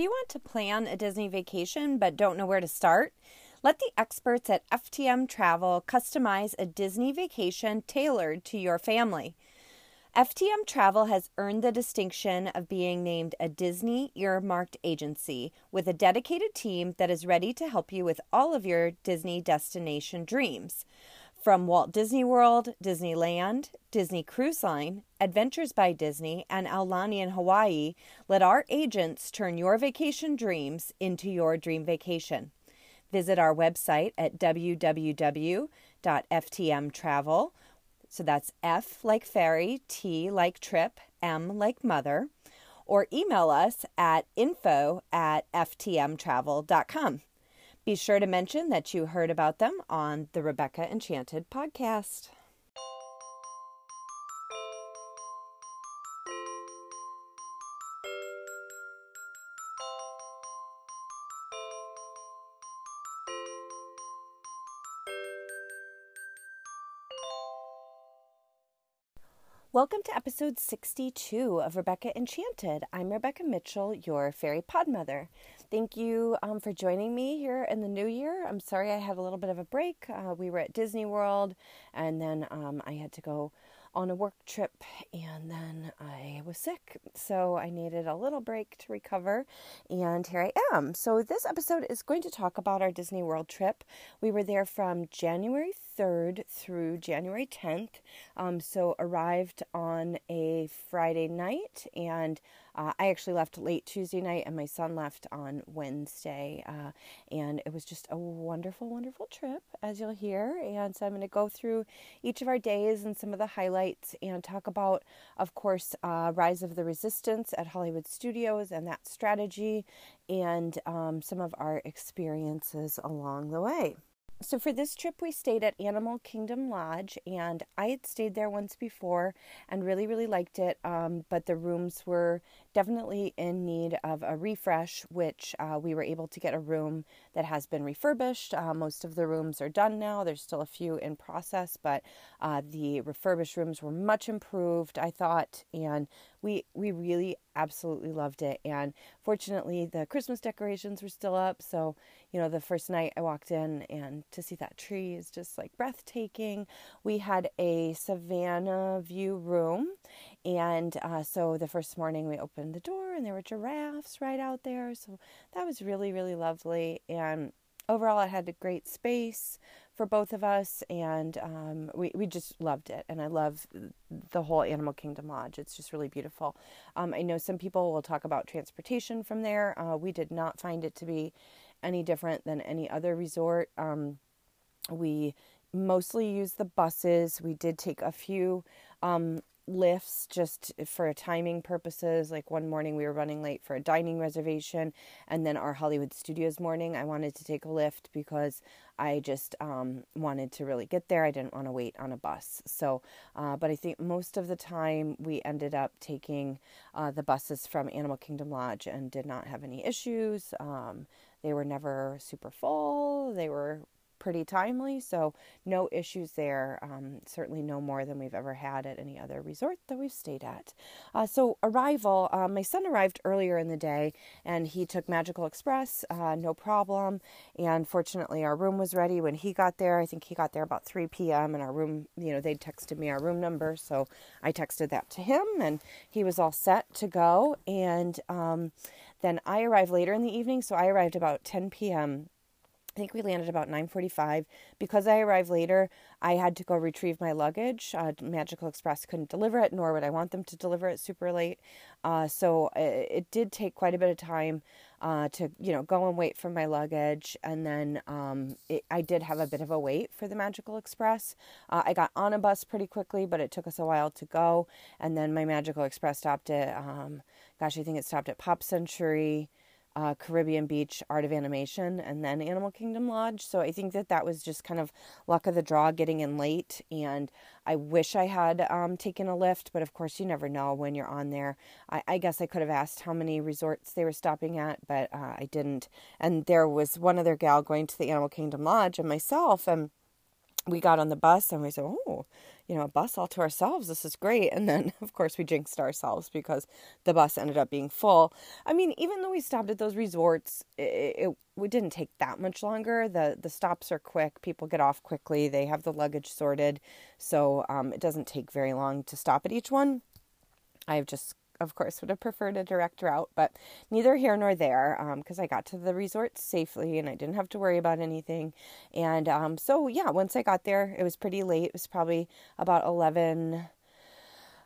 You want to plan a Disney vacation but don't know where to start? Let the experts at FTM Travel customize a Disney vacation tailored to your family. FTM Travel has earned the distinction of being named a Disney earmarked agency with a dedicated team that is ready to help you with all of your Disney destination dreams. From Walt Disney World, Disneyland, Disney Cruise Line, Adventures by Disney, and Aulani in Hawaii, let our agents turn your vacation dreams into your dream vacation. Visit our website at www.ftmtravel. So that's F like fairy, T like trip, M like mother, or email us at info at ftmtravel.com. Be sure to mention that you heard about them on the Rebecca Enchanted podcast. Welcome to episode 62 of Rebecca Enchanted. I'm Rebecca Mitchell, your fairy podmother. Thank you um, for joining me here in the new year. I'm sorry I had a little bit of a break. Uh, we were at Disney World, and then um, I had to go on a work trip and then I was sick. So I needed a little break to recover. And here I am. So this episode is going to talk about our Disney World trip. We were there from January 3rd through January 10th. Um, so arrived on a Friday night and uh, I actually left late Tuesday night, and my son left on Wednesday. Uh, and it was just a wonderful, wonderful trip, as you'll hear. And so I'm going to go through each of our days and some of the highlights and talk about, of course, uh, Rise of the Resistance at Hollywood Studios and that strategy, and um, some of our experiences along the way so for this trip we stayed at animal kingdom lodge and i had stayed there once before and really really liked it um, but the rooms were definitely in need of a refresh which uh, we were able to get a room that has been refurbished. Uh, most of the rooms are done now. There's still a few in process but uh, the refurbished rooms were much improved i thought and we we really absolutely loved it. And fortunately the christmas decorations were still up. So you know the first night i walked in and to see that tree is just like breathtaking. We had a savannah view room and uh, so the first morning we opened the door and there were giraffes right out there so that was really really lovely and overall it had a great space for both of us, and um, we we just loved it. And I love the whole Animal Kingdom Lodge. It's just really beautiful. Um, I know some people will talk about transportation from there. Uh, we did not find it to be any different than any other resort. Um, we mostly use the buses. We did take a few um, lifts just for timing purposes. Like one morning we were running late for a dining reservation, and then our Hollywood Studios morning I wanted to take a lift because I just um, wanted to really get there. I didn't want to wait on a bus. So, uh, but I think most of the time we ended up taking uh, the buses from Animal Kingdom Lodge and did not have any issues. Um, they were never super full. They were pretty timely, so no issues there. Um, certainly no more than we've ever had at any other resort that we've stayed at. Uh, so, arrival, uh, my son arrived earlier in the day and he took Magical Express, uh, no problem. And fortunately, our room was ready when he got there. I think he got there about 3 p.m. and our room, you know, they texted me our room number, so I texted that to him and he was all set to go. And um, then I arrived later in the evening, so I arrived about 10 p.m. I think we landed about 9:45 because I arrived later. I had to go retrieve my luggage. Uh, Magical Express couldn't deliver it, nor would I want them to deliver it super late. Uh, so it, it, did take quite a bit of time uh, to you know go and wait for my luggage, and then um, it, I did have a bit of a wait for the Magical Express. Uh, I got on a bus pretty quickly, but it took us a while to go, and then my Magical Express stopped at um, gosh, I think it stopped at Pop Century uh, Caribbean Beach Art of Animation and then Animal Kingdom Lodge. So I think that that was just kind of luck of the draw getting in late. And I wish I had um, taken a lift, but of course you never know when you're on there. I, I guess I could have asked how many resorts they were stopping at, but uh, I didn't. And there was one other gal going to the Animal Kingdom Lodge and myself. And we got on the bus and we said, oh, you know, a bus all to ourselves. This is great. And then, of course, we jinxed ourselves because the bus ended up being full. I mean, even though we stopped at those resorts, it, it we didn't take that much longer. The the stops are quick. People get off quickly. They have the luggage sorted, so um, it doesn't take very long to stop at each one. I've just of course, would have preferred a direct route, but neither here nor there because um, I got to the resort safely and I didn't have to worry about anything. And um, so, yeah, once I got there, it was pretty late. It was probably about 11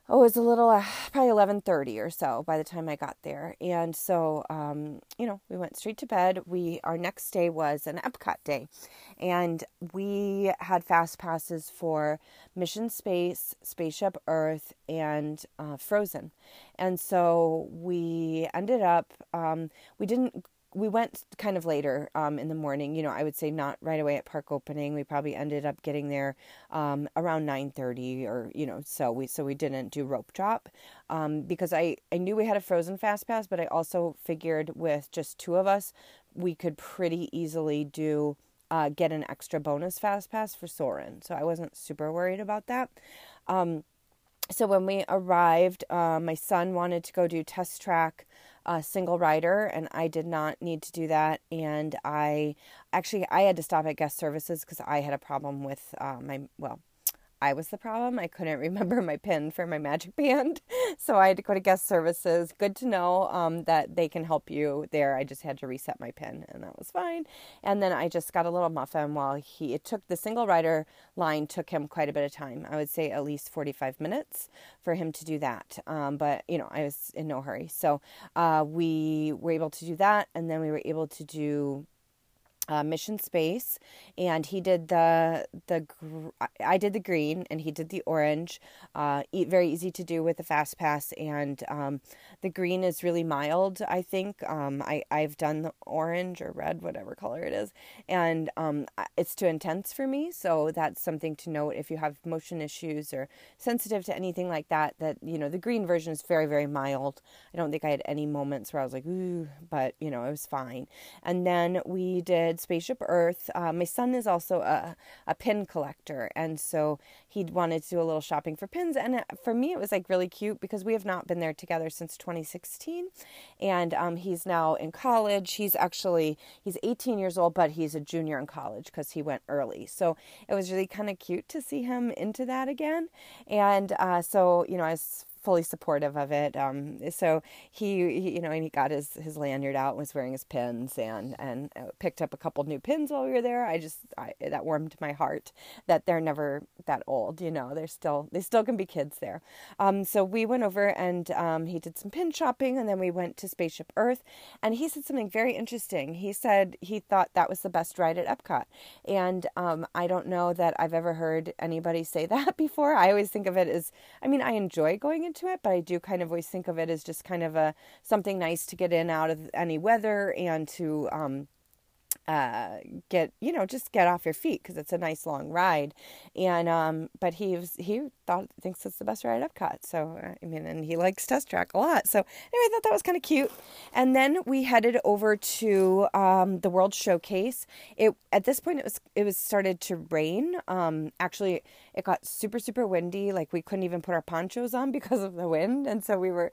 oh, it was a little, uh, probably 11.30 or so by the time I got there. And so, um, you know, we went straight to bed. We, our next day was an Epcot day. And we had fast passes for Mission Space, Spaceship Earth, and uh, Frozen. And so we ended up, um, we didn't we went kind of later um, in the morning. You know, I would say not right away at park opening. We probably ended up getting there um, around nine thirty, or you know, so we so we didn't do rope drop um, because I I knew we had a frozen fast pass, but I also figured with just two of us, we could pretty easily do uh, get an extra bonus fast pass for Soarin'. So I wasn't super worried about that. Um, so when we arrived, uh, my son wanted to go do test track a single rider and I did not need to do that. And I actually I had to stop at guest services because I had a problem with uh, my well I was the problem. I couldn't remember my pin for my magic band. So I had to go to guest services. Good to know um, that they can help you there. I just had to reset my pin and that was fine. And then I just got a little muffin while he, it took the single rider line took him quite a bit of time. I would say at least 45 minutes for him to do that. Um, but, you know, I was in no hurry. So uh, we were able to do that. And then we were able to do uh, Mission Space, and he did the the gr- I did the green, and he did the orange. Uh, very easy to do with the fast pass, and um, the green is really mild. I think um, I I've done the orange or red, whatever color it is, and um, it's too intense for me. So that's something to note if you have motion issues or sensitive to anything like that. That you know the green version is very very mild. I don't think I had any moments where I was like ooh, but you know it was fine. And then we did Spaceship Earth. Uh, my son is also a, a pin collector, and so he wanted to do a little shopping for pins. And uh, for me, it was like really cute because we have not been there together since 2016, and um, he's now in college. He's actually he's 18 years old, but he's a junior in college because he went early. So it was really kind of cute to see him into that again. And uh, so you know, I was fully supportive of it. Um, so he, he, you know, and he got his, his lanyard out, was wearing his pins, and and uh, picked up a couple new pins while we were there. I just I, that warmed my heart that they're never that old. You know, they're still they still can be kids there. Um, so we went over and um, he did some pin shopping, and then we went to Spaceship Earth, and he said something very interesting. He said he thought that was the best ride at Epcot, and um, I don't know that I've ever heard anybody say that before. I always think of it as, I mean, I enjoy going into it, but I do kind of always think of it as just kind of a something nice to get in out of any weather and to um, uh, get you know just get off your feet because it's a nice long ride. And um but he was he thought thinks it's the best ride Epcot so uh, I mean and he likes test track a lot. So anyway I thought that was kind of cute. And then we headed over to um the World Showcase. It at this point it was it was started to rain. Um actually it got super super windy like we couldn't even put our ponchos on because of the wind and so we were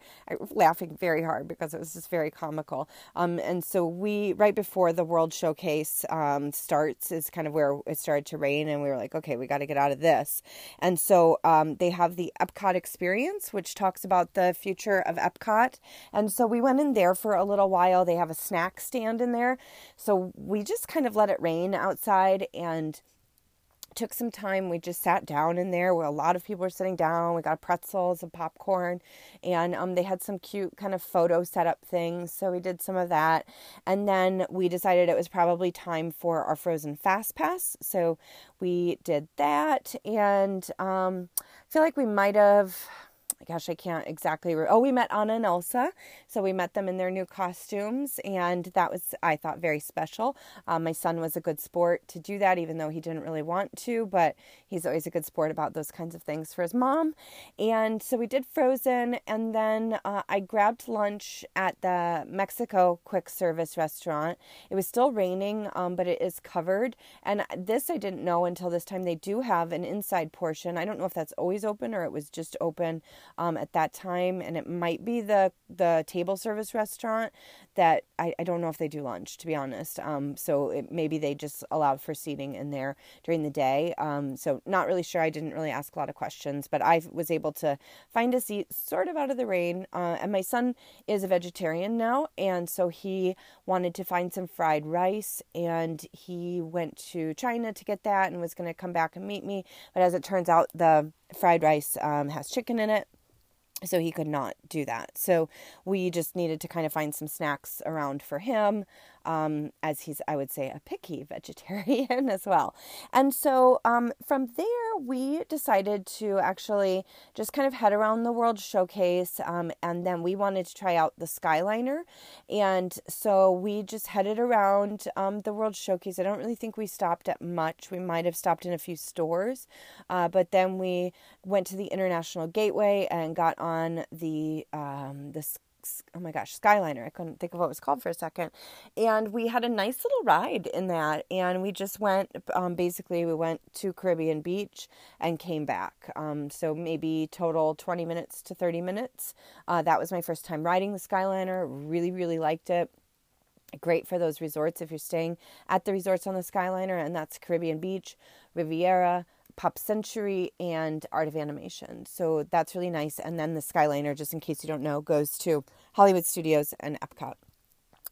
laughing very hard because it was just very comical um and so we right before the World Showcase um, starts is kind of where it started to rain, and we were like, okay, we got to get out of this. And so um, they have the Epcot experience, which talks about the future of Epcot. And so we went in there for a little while. They have a snack stand in there. So we just kind of let it rain outside and took some time. We just sat down in there where a lot of people were sitting down. We got pretzels and popcorn, and um, they had some cute kind of photo setup things. So we did some of that, and then we decided it was probably time for our Frozen Fast Pass. So we did that, and um, I feel like we might have. Gosh, I can't exactly. Re- oh, we met Anna and Elsa. So we met them in their new costumes, and that was, I thought, very special. Um, my son was a good sport to do that, even though he didn't really want to, but he's always a good sport about those kinds of things for his mom. And so we did Frozen, and then uh, I grabbed lunch at the Mexico quick service restaurant. It was still raining, um, but it is covered. And this I didn't know until this time. They do have an inside portion. I don't know if that's always open or it was just open um, at that time, and it might be the the table service restaurant that I, I don't know if they do lunch to be honest. Um, so it, maybe they just allowed for seating in there during the day. Um, so not really sure. I didn't really ask a lot of questions, but I was able to find a seat sort of out of the rain. Uh, and my son is a vegetarian now, and so he wanted to find some fried rice, and he went to China to get that, and was going to come back and meet me. But as it turns out, the fried rice um, has chicken in it so he could not do that. So we just needed to kind of find some snacks around for him um, as he's, I would say, a picky vegetarian as well. And so um, from there, we decided to actually just kind of head around the World Showcase. Um, and then we wanted to try out the Skyliner. And so we just headed around um, the World Showcase. I don't really think we stopped at much. We might have stopped in a few stores. Uh, but then we went to the International Gateway and got on the, um, the oh my gosh, Skyliner. I couldn't think of what it was called for a second. And we had a nice little ride in that. And we just went, um, basically, we went to Caribbean Beach and came back. Um, so maybe total 20 minutes to 30 minutes. Uh, that was my first time riding the Skyliner. Really, really liked it great for those resorts if you're staying at the resorts on the Skyliner, and that's Caribbean Beach, Riviera, Pop Century and Art of Animation. So that's really nice. And then the Skyliner, just in case you don't know, goes to Hollywood Studios and Epcot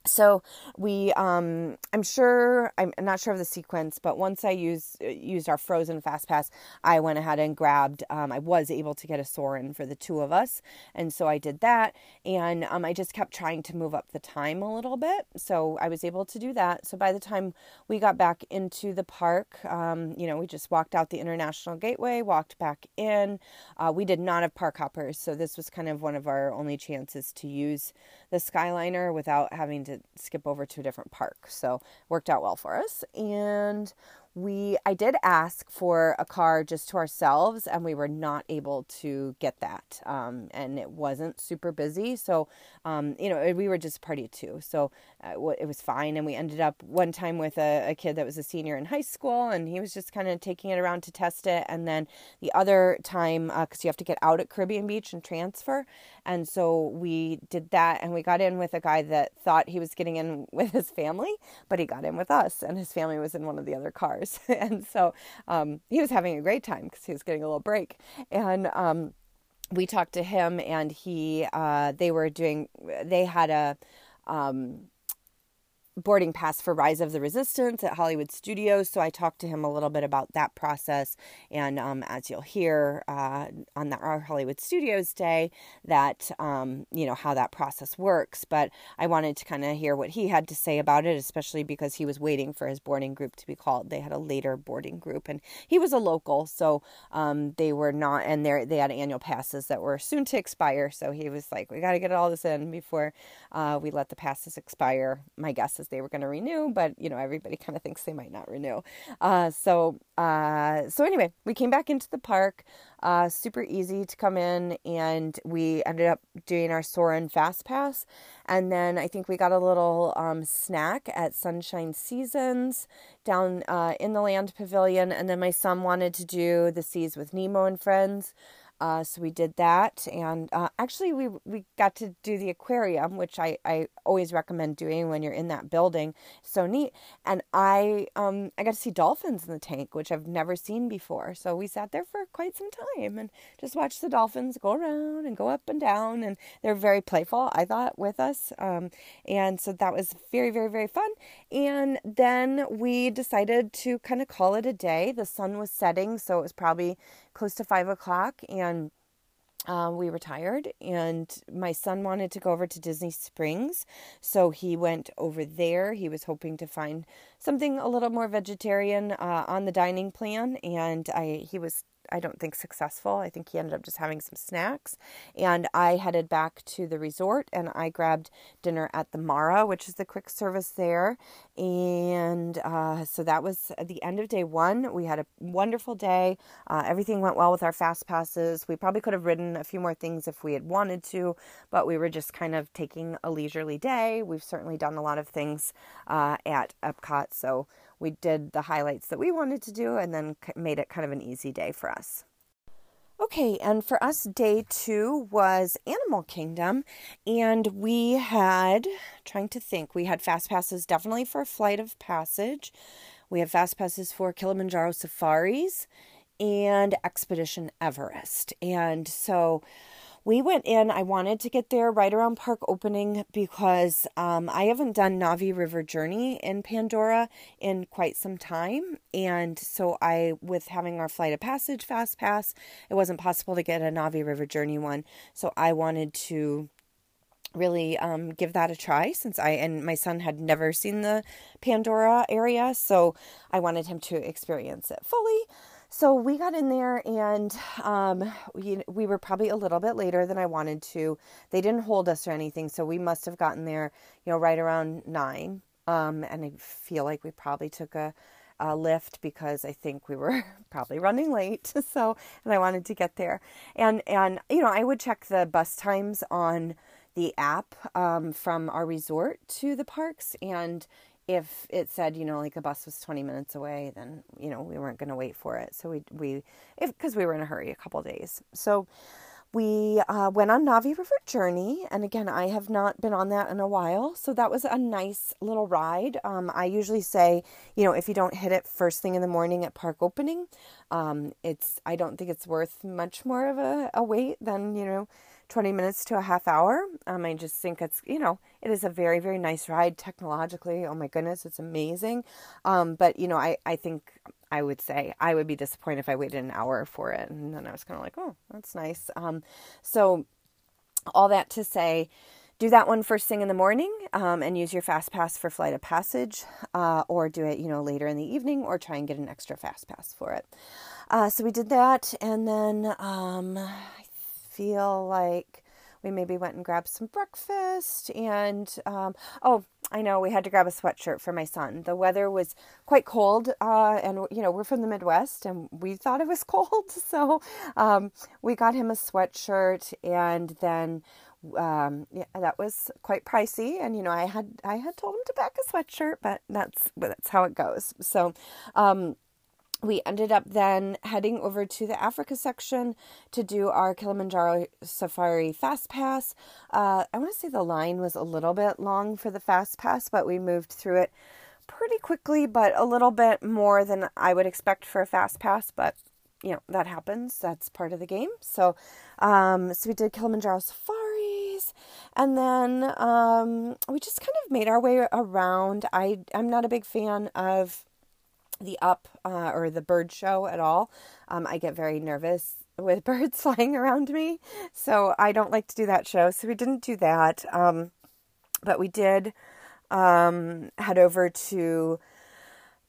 so we um i'm sure i'm not sure of the sequence but once i used used our frozen fast pass i went ahead and grabbed um, i was able to get a soarin for the two of us and so i did that. And um, i just kept trying to move up the time a little bit so i was able to do that. So by the time we got back into the park um, you know we just walked out the international gateway walked back in. Uh, we did not have park hoppers so this was kind of one of our only chances to use the skyliner without having to skip over to a different park. So worked out well for us. And we I did ask for a car just to ourselves and we were not able to get that um, and it wasn't super busy so um, you know we were just party two so uh, it was fine. And we ended up one time with a, a kid that was a senior in high school and he was just kind of taking it around to test it. And then the other time because uh, you have to get out at Caribbean Beach and transfer. And so we did that and we got in with a guy that thought he was getting in with his family but he got in with us and his family was in one of the other cars. And so um, he was having a great time because he was getting a little break. And um, we talked to him, and he, uh, they were doing, they had a, um, boarding pass for Rise of the Resistance at Hollywood Studios. So I talked to him a little bit about that process. And um, as you'll hear uh, on the, our Hollywood Studios day, that, um, you know, how that process works. But I wanted to kind of hear what he had to say about it, especially because he was waiting for his boarding group to be called. They had a later boarding group, and he was a local. So um, they were not, and they had annual passes that were soon to expire. So he was like, we got to get all this in before uh, we let the passes expire. My guess is they were going to renew, but you know everybody kind of thinks they might not renew. Uh, so uh, so anyway, we came back into the park. Uh, super easy to come in, and we ended up doing our Soarin' Fast Pass, and then I think we got a little um, snack at Sunshine Seasons down uh, in the Land Pavilion, and then my son wanted to do the Seas with Nemo and Friends. Uh, so we did that, and uh, actually we we got to do the aquarium, which I, I always recommend doing when you're in that building. So neat, and I um I got to see dolphins in the tank, which I've never seen before. So we sat there for quite some time and just watched the dolphins go around and go up and down, and they're very playful. I thought with us, um, and so that was very very very fun. And then we decided to kind of call it a day. The sun was setting, so it was probably close to five o'clock, and um, we retired. And my son wanted to go over to Disney Springs, so he went over there. He was hoping to find something a little more vegetarian uh, on the dining plan, and I he was I don't think successful. I think he ended up just having some snacks. And I headed back to the resort and I grabbed dinner at the Mara, which is the quick service there. And uh, so that was the end of day one. We had a wonderful day. Uh, everything went well with our fast passes. We probably could have ridden a few more things if we had wanted to, but we were just kind of taking a leisurely day. We've certainly done a lot of things uh, at Epcot. So we did the highlights that we wanted to do and then made it kind of an easy day for us. Okay, and for us, day two was Animal Kingdom, and we had, trying to think, we had fast passes definitely for Flight of Passage. We had fast passes for Kilimanjaro Safaris and Expedition Everest. And so we went in. I wanted to get there right around park opening because um, I haven't done Na'vi River Journey in Pandora in quite some time. And so I, with having our Flight of Passage Fast Pass, it wasn't possible to get a Na'vi River Journey one. So I wanted to really um, give that a try since I and my son had never seen the Pandora area. So I wanted him to experience it fully. So we got in there and um, we, we were probably a little bit later than I wanted to. They didn't hold us or anything, so we must have gotten there, you know, right around nine. Um, and I feel like we probably took a, a lift because I think we were probably running late. So, and I wanted to get there. And, and, you know, I would check the bus times on the app um, from our resort to the parks. And if it said, you know, like the bus was 20 minutes away, then, you know, we weren't going to wait for it. So we, we, if, cause we were in a hurry a couple days. So we uh, went on Na'vi River Journey. And again, I have not been on that in a while. So that was a nice little ride. Um, I usually say, you know, if you don't hit it first thing in the morning at park opening, um, it's, I don't think it's worth much more of a, a wait than, you know, 20 minutes to a half hour. Um, I just think it's, you know, it is a very, very nice ride technologically. Oh my goodness, it's amazing. Um, but, you know, I, I think I would say I would be disappointed if I waited an hour for it. And then I was kind of like, oh, that's nice. Um, so, all that to say, do that one first thing in the morning um, and use your fast pass for flight of passage uh, or do it you know later in the evening or try and get an extra fast pass for it uh, so we did that and then um, i feel like we maybe went and grabbed some breakfast and um, oh i know we had to grab a sweatshirt for my son. The weather was quite cold uh, and you know we're from the midwest and we thought it was cold. So um, we got him a sweatshirt and then um, yeah, that was quite pricey and you know i had i had told him to pack a sweatshirt but that's that's how it goes. So um, we ended up then heading over to the Africa section to do our Kilimanjaro Safari Fast Pass. Uh, I want to say the line was a little bit long for the Fast Pass, but we moved through it pretty quickly, but a little bit more than I would expect for a Fast Pass. But you know that happens; that's part of the game. So, um, so we did Kilimanjaro Safaris, and then um, we just kind of made our way around. I I'm not a big fan of the up uh, or the bird show at all. Um, I get very nervous with birds flying around me, so I don't like to do that show. So we didn't do that, um, but we did um, head over to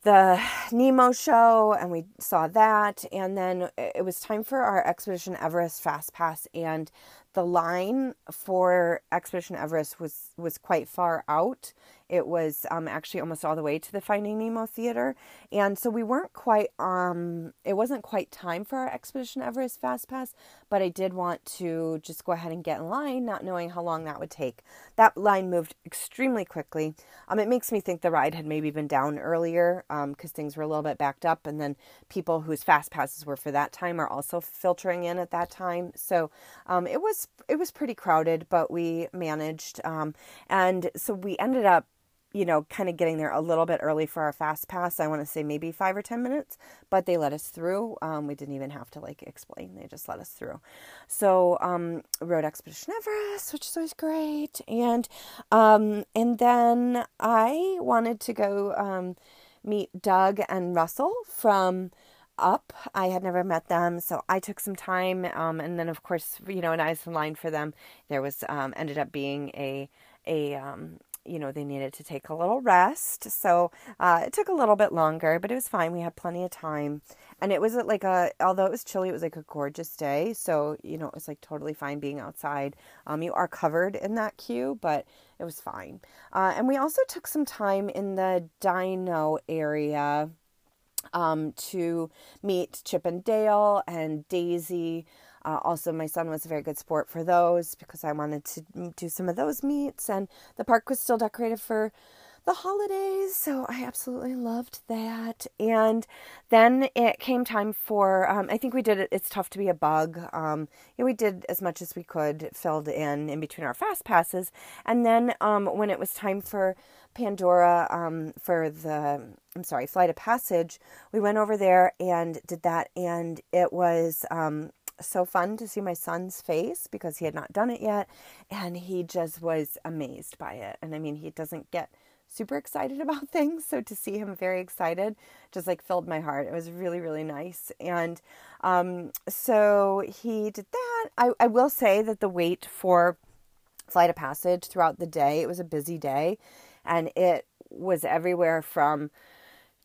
the Nemo show and we saw that. And then it was time for our Expedition Everest Fast Pass, and the line for Expedition Everest was was quite far out. It was um, actually almost all the way to the Finding Nemo theater, and so we weren't quite. Um, it wasn't quite time for our Expedition Everest Fast Pass, but I did want to just go ahead and get in line, not knowing how long that would take. That line moved extremely quickly. Um, it makes me think the ride had maybe been down earlier because um, things were a little bit backed up, and then people whose fast passes were for that time are also filtering in at that time. So um, it was it was pretty crowded, but we managed. Um, and so we ended up, you know, kind of getting there a little bit early for our fast pass. I want to say maybe five or 10 minutes, but they let us through. Um, we didn't even have to like explain, they just let us through. So, um, Expedition Everest, which is always great. And, um, and then I wanted to go, um, meet Doug and Russell from, up. I had never met them, so I took some time, um, and then of course, you know, and I was in line for them. There was um, ended up being a a um, you know, they needed to take a little rest. So uh, it took a little bit longer, but it was fine. We had plenty of time. And it was like a, although it was chilly, it was like a gorgeous day. So, you know, it was like totally fine being outside. Um, you are covered in that queue, but it was fine. Uh, and we also took some time in the dino area um, to meet Chip and Dale and Daisy. Uh, also, my son was a very good sport for those because I wanted to do some of those meets, and the park was still decorated for the holidays, so I absolutely loved that. And then it came time for, um, I think we did it, It's Tough to Be a Bug. Um, yeah, we did as much as we could, filled in in between our fast passes. And then um, when it was time for Pandora um, for the, I'm sorry, Flight of Passage, we went over there and did that. And it was, um, so fun to see my son's face because he had not done it yet and he just was amazed by it. And I mean, he doesn't get super excited about things, so to see him very excited just like filled my heart. It was really, really nice. And um, so he did that. I, I will say that the wait for Flight of Passage throughout the day, it was a busy day and it was everywhere from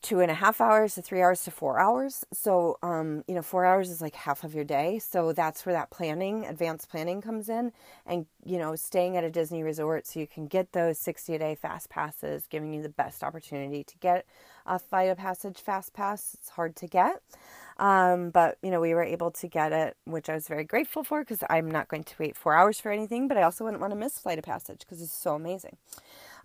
two and a half hours to three hours to four hours. So, um, you know, four hours is like half of your day. So that's where that planning, advanced planning comes in. And, you know, staying at a Disney resort so you can get those 60 a day fast passes, giving you the best opportunity to get a Flight of Passage fast pass. It's hard to get. Um, but, you know, we were able to get it, which I was very grateful for because I'm not going to wait four hours for anything, but I also wouldn't want to miss Flight of Passage because it's so amazing.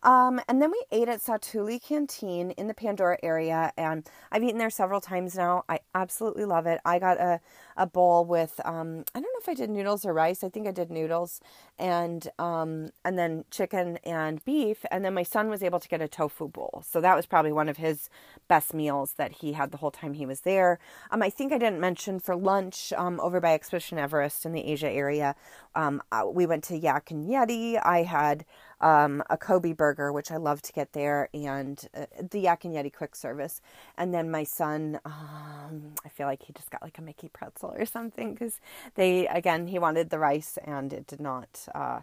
Um, and then we ate at Satu'li Canteen in the Pandora area, and I've eaten there several times now. I absolutely love it. I got a, a bowl with um, I don't know if I did noodles or rice. I think I did noodles, and um, and then chicken and beef. And then my son was able to get a tofu bowl, so that was probably one of his best meals that he had the whole time he was there. Um, I think I didn't mention for lunch um, over by Expedition Everest in the Asia area. Um, uh, we went to Yak and Yeti. I had um, a Kobe burger, which I love to get there, and uh, the Yak and Yeti quick service. And then my son, um, I feel like he just got like a Mickey pretzel or something because they, again, he wanted the rice and it did not. Uh,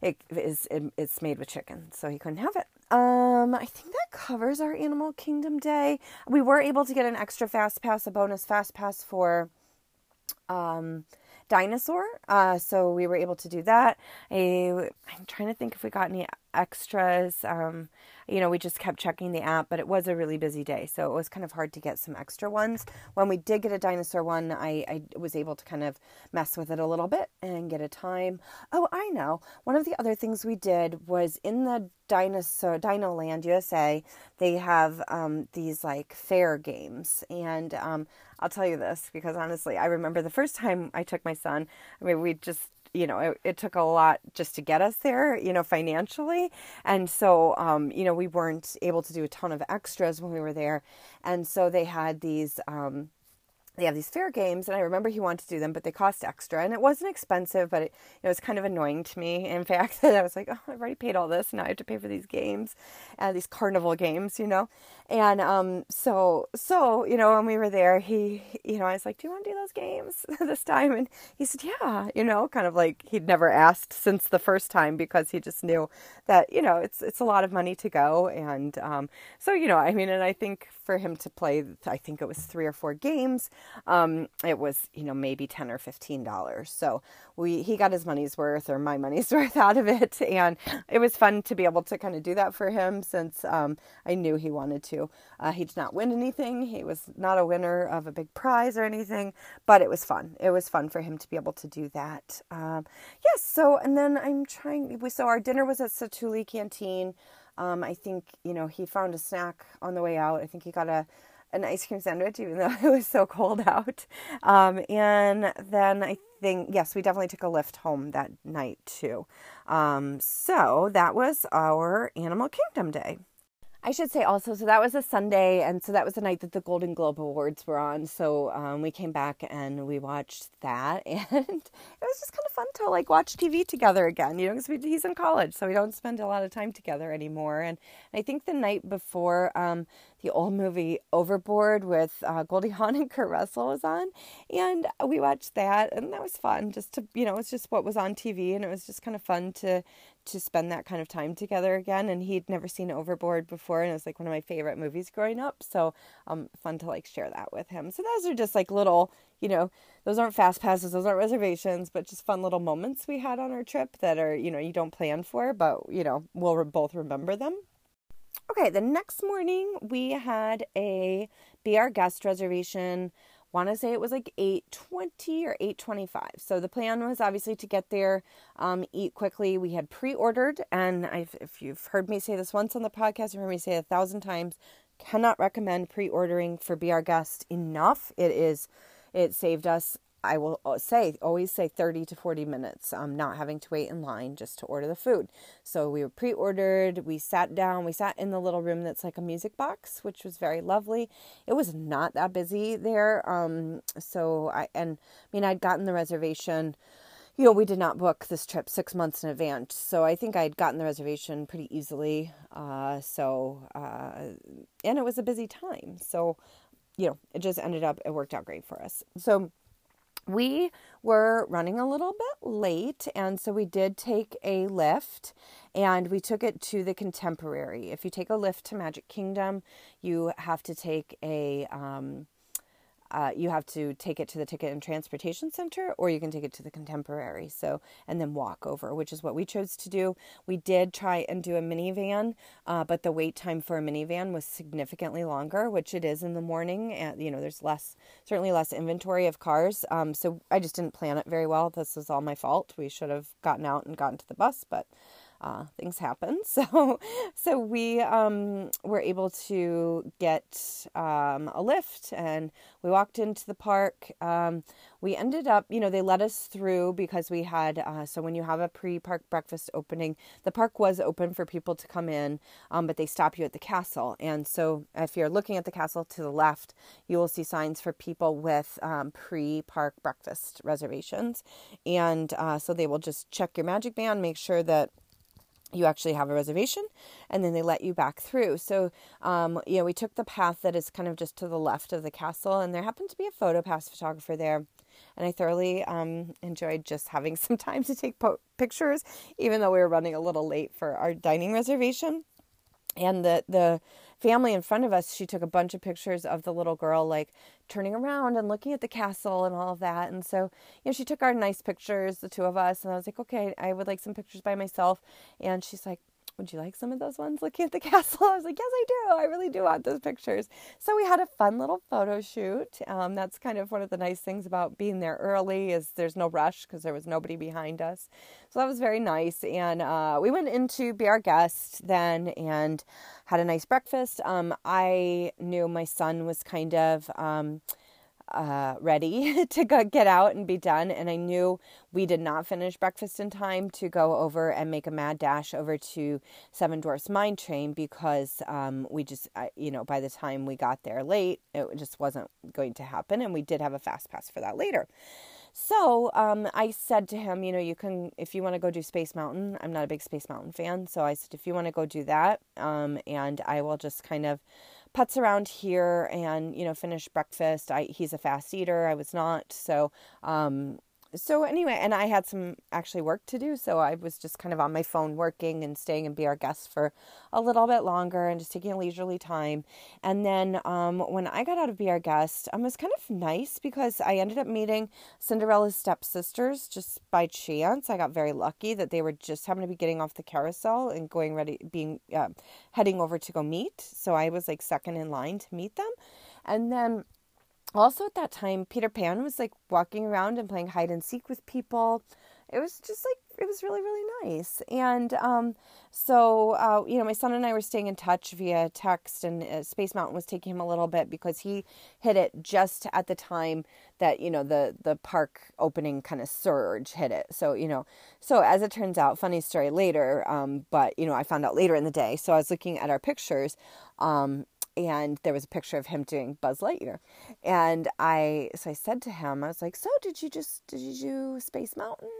it is it, it's made with chicken, so he couldn't have it. Um, I think that covers our Animal Kingdom day. We were able to get an extra fast pass, a bonus fast pass for um dinosaur. Uh, so we were able to do that. I, I'm trying to think if we got any extras. Um, you know, we just kept checking the app, but it was a really busy day. So it was kind of hard to get some extra ones. When we did get a dinosaur one, I, I was able to kind of mess with it a little bit and get a time. Oh, I know. One of the other things we did was in the dinosaur Dino Land USA, they have um, these like fair games. And um, I'll tell you this because honestly, I remember the first time I took my son, I mean, we just you know, it, it, took a lot just to get us there, you know, financially. And so, um, you know, we weren't able to do a ton of extras when we were there. And so they had these, um, they have these fair games and i remember he wanted to do them but they cost extra and it wasn't expensive but it, it was kind of annoying to me in fact that i was like oh i've already paid all this and now i have to pay for these games uh, these carnival games you know? And um, so so you know when we were there he you know i was like do you want to do those games this time? And he said yeah you know kind of like he'd never asked since the first time because he just knew that you know it's it's a lot of money to go and um, so you know i mean and i think for him to play i think it was three or four games um, it was you know maybe 10 or 15 dollars. So we he got his money's worth or my money's worth out of it. And it was fun to be able to kind of do that for him since um, i knew he wanted to. Uh, he did not win anything. He was not a winner of a big prize or anything but it was fun. It was fun for him to be able to do that. Um, yes so and then i'm trying so our dinner was at Satu'li canteen. Um, I think you know he found a snack on the way out. I think he got a an ice cream sandwich, even though it was so cold out. Um, and then I think, yes, we definitely took a lift home that night too. Um, so that was our Animal Kingdom day. I should say also, so that was a Sunday, and so that was the night that the Golden Globe Awards were on. So um, we came back and we watched that, and it was just kind of fun to like watch TV together again. You know, because he's in college, so we don't spend a lot of time together anymore. And I think the night before um, the old movie Overboard with uh, Goldie Hawn and Kurt Russell was on, and we watched that, and that was fun. Just to you know, it's just what was on TV, and it was just kind of fun to to spend that kind of time together again. And he'd never seen Overboard before, and it was like one of my favorite movies growing up. So um, fun to like share that with him. So those are just like little, you know, those aren't fast passes, those aren't reservations, but just fun little moments we had on our trip that are you know you don't plan for, but you know we'll both remember them. Okay, the next morning we had a be our guest reservation. Want to say it was like eight twenty or eight twenty five. So the plan was obviously to get there, um, eat quickly. We had pre ordered, and I've, if you've heard me say this once on the podcast, you've heard me say it a thousand times. Cannot recommend pre ordering for Be Our Guest enough. It is, it saved us I will uh, say, always say 30 to 40 minutes, um, not having to wait in line just to order the food. So we were pre ordered, we sat down, we sat in the little room that's like a music box, which was very lovely. It was not that busy there. Um, so I, and I mean, I'd gotten the reservation. You know, we did not book this trip six months in advance. So I think I'd gotten the reservation pretty easily. Uh, so, uh, and it was a busy time. So, you know, it just ended up, it worked out great for us. So, we were running a little bit late, and so we did take a lift and we took it to the contemporary. If you take a lift to Magic Kingdom, you have to take a um, uh, you have to take it to the ticket and transportation center or you can take it to the contemporary so and then walk over which is what we chose to do. We did try and do a minivan uh, but the wait time for a minivan was significantly longer which it is in the morning and you know there's less certainly less inventory of cars um, so i just didn't plan it very well. This was all my fault. We should have gotten out and gotten to the bus but uh, things happen. So, so we um, were able to get um, a lift, and we walked into the park. Um, we ended up, you know, they let us through because we had. Uh, so when you have a pre-park breakfast opening, the park was open for people to come in, um, but they stop you at the castle. And so if you're looking at the castle to the left, you will see signs for people with um, pre-park breakfast reservations, and uh, so they will just check your magic band, make sure that you actually have a reservation and then they let you back through. So um, you know we took the path that is kind of just to the left of the castle and there happened to be a photo pass photographer there and i thoroughly um, enjoyed just having some time to take po- pictures even though we were running a little late for our dining reservation. And the the family in front of us, she took a bunch of pictures of the little girl like turning around and looking at the castle and all of that. And so, you know, she took our nice pictures, the two of us, and I was like, okay, I would like some pictures by myself. And she's like, would you like some of those ones looking at the castle? I was like, yes, I do. I really do want those pictures. So we had a fun little photo shoot. Um, that's kind of one of the nice things about being there early is there's no rush because there was nobody behind us. So that was very nice. And uh, we went in to be our guest then and had a nice breakfast. Um, I knew my son was kind of. Um, uh, ready to go get out and be done. And I knew we did not finish breakfast in time to go over and make a mad dash over to Seven Dwarfs Mine Train because um, we just, you know, by the time we got there late, it just wasn't going to happen. And we did have a fast pass for that later. So um, I said to him, you know, you can, if you want to go do Space Mountain, I'm not a big Space Mountain fan. So I said, if you want to go do that, um, and I will just kind of putz around here and you know finish breakfast. I he's a fast eater. I was not, so um, so anyway, and I had some actually work to do, so I was just kind of on my phone working and staying and be our guest for a little bit longer and just taking a leisurely time. And then um, when I got out of be our guest, um, it was kind of nice because I ended up meeting Cinderella's stepsisters just by chance. I got very lucky that they were just happened to be getting off the carousel and going ready, being uh, heading over to go meet. So I was like second in line to meet them, and then also at that time peter pan was like walking around and playing hide and seek with people. It was just like it was really really nice. And um, so uh, you know my son and i were staying in touch via text and uh, space mountain was taking him a little bit because he hit it just at the time that you know the the park opening kind of surge hit it. So you know so as it turns out funny story later um, but you know i found out later in the day. So i was looking at our pictures um, and there was a picture of him doing Buzz Lightyear. And I, so I said to him, I was like, "So did you just did you do Space Mountain?"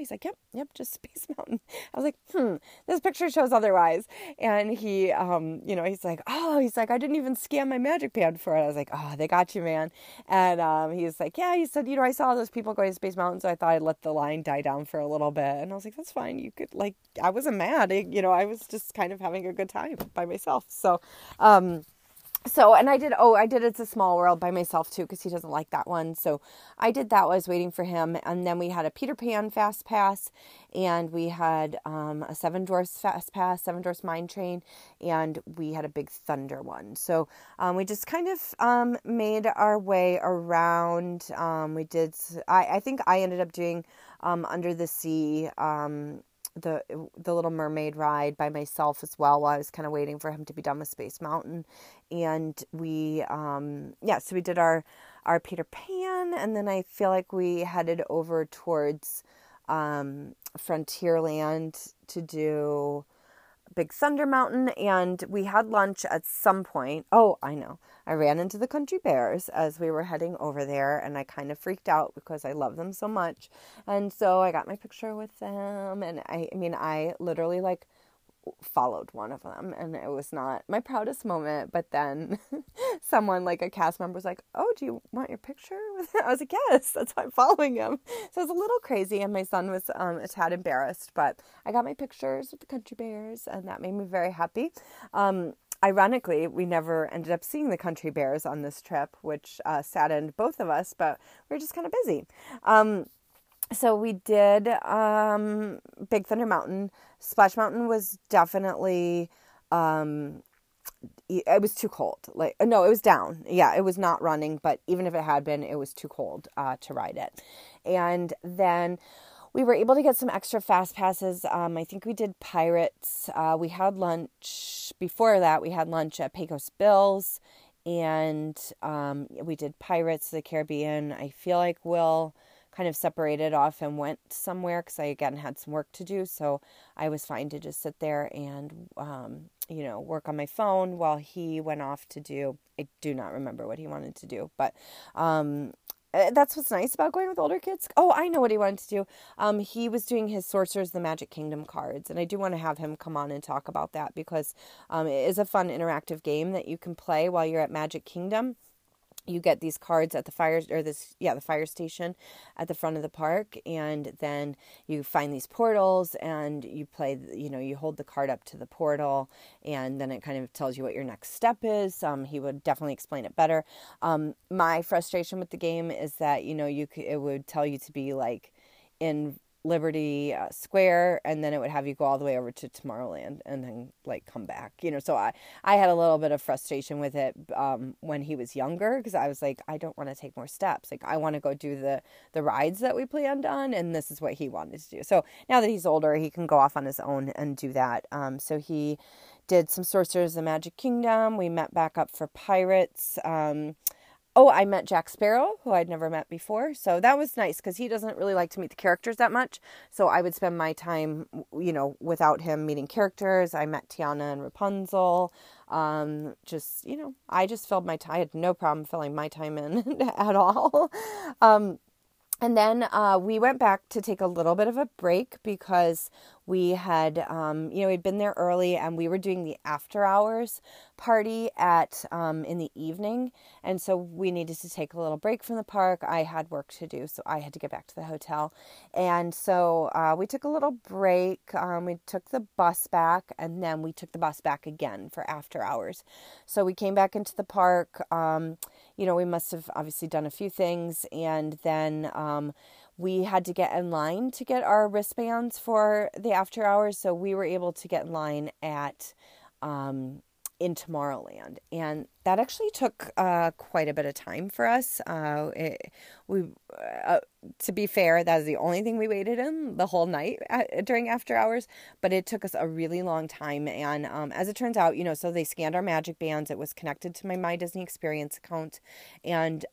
He's like, yep, yep, just Space Mountain. I was like, hmm, this picture shows otherwise. And he, um, you know, he's like, oh, he's like, I didn't even scan my magic band for it. I was like, oh, they got you, man. And um, he's like, yeah, he said, you know, I saw those people going to Space Mountain, so I thought I'd let the line die down for a little bit. And I was like, that's fine. You could, like, I wasn't mad. you know, I was just kind of having a good time by myself. So, um, so and i did oh i did it's a small world by myself too because he doesn't like that one. So i did that while i was waiting for him and then we had a peter pan fast pass and we had um, a seven dwarfs fast pass seven dwarfs mine train and we had a big thunder one. So um, we just kind of um, made our way around um, we did I, I think i ended up doing um, under the sea um, the the Little Mermaid ride by myself as well while I was kind of waiting for him to be done with Space Mountain, and we um yeah so we did our our Peter Pan and then I feel like we headed over towards um Frontierland to do Big Thunder Mountain and we had lunch at some point. Oh, I know. I ran into the country bears as we were heading over there and I kind of freaked out because I love them so much. And so I got my picture with them and I I mean I literally like followed one of them and it was not my proudest moment but then someone like a cast member was like oh do you want your picture i was like yes that's why i'm following him. So it was a little crazy and my son was um, a tad embarrassed but i got my pictures with the country bears and that made me very happy. Um, ironically we never ended up seeing the country bears on this trip which uh, saddened both of us but we were just kind of busy. Um, so we did um, Big Thunder Mountain. Splash Mountain was definitely um, it was too cold. Like no, it was down. Yeah, it was not running, but even if it had been, it was too cold uh, to ride it. And then we were able to get some extra fast passes. Um, I think we did Pirates. Uh, we had lunch before that. We had lunch at Pecos Bills, and um, we did Pirates of the Caribbean. I feel like we'll kind of separated off and went somewhere because I again had some work to do. So I was fine to just sit there and, um, you know, work on my phone while he went off to do. I do not remember what he wanted to do, but um, eh, that's what's nice about going with older kids. Oh, I know what he wanted to do. Um, he was doing his Sorcerers the Magic Kingdom cards, and I do want to have him come on and talk about that because um, it is a fun interactive game that you can play while you're at Magic Kingdom you get these cards at the fire or this yeah the fire station at the front of the park and then you find these portals and you play you know you hold the card up to the portal and then it kind of tells you what your next step is. Um, he would definitely explain it better. Um, my frustration with the game is that you know you could, it would tell you to be like in Liberty uh, Square, and then it would have you go all the way over to Tomorrowland, and then like come back. You know, so I I had a little bit of frustration with it um, when he was younger because I was like, I don't want to take more steps. Like I want to go do the the rides that we planned on, and this is what he wanted to do. So now that he's older, he can go off on his own and do that. Um, so he did some Sorcerers of the Magic Kingdom. We met back up for Pirates. Um, oh, I met Jack Sparrow, who I'd never met before. So that was nice because he doesn't really like to meet the characters that much. So I would spend my time, you know, without him meeting characters. I met Tiana and Rapunzel. Um, just, you know, I just filled my time. I had no problem filling my time in at all. Um, and then uh, we went back to take a little bit of a break because we had, um, you know, we'd been there early and we were doing the after hours party at um, in the evening, and so we needed to take a little break from the park. I had work to do, so I had to get back to the hotel, and so uh, we took a little break. Um, we took the bus back, and then we took the bus back again for after hours. So we came back into the park. Um, you know, we must have obviously done a few things, and then um, we had to get in line to get our wristbands for the after hours. So we were able to get in line at um, in Tomorrowland, and that actually took uh, quite a bit of time for us. Uh, it, we, uh, to be fair, that is the only thing we waited in the whole night at, during after hours. But it took us a really long time, and um, as it turns out, you know, so they scanned our magic bands. It was connected to my My Disney Experience account, and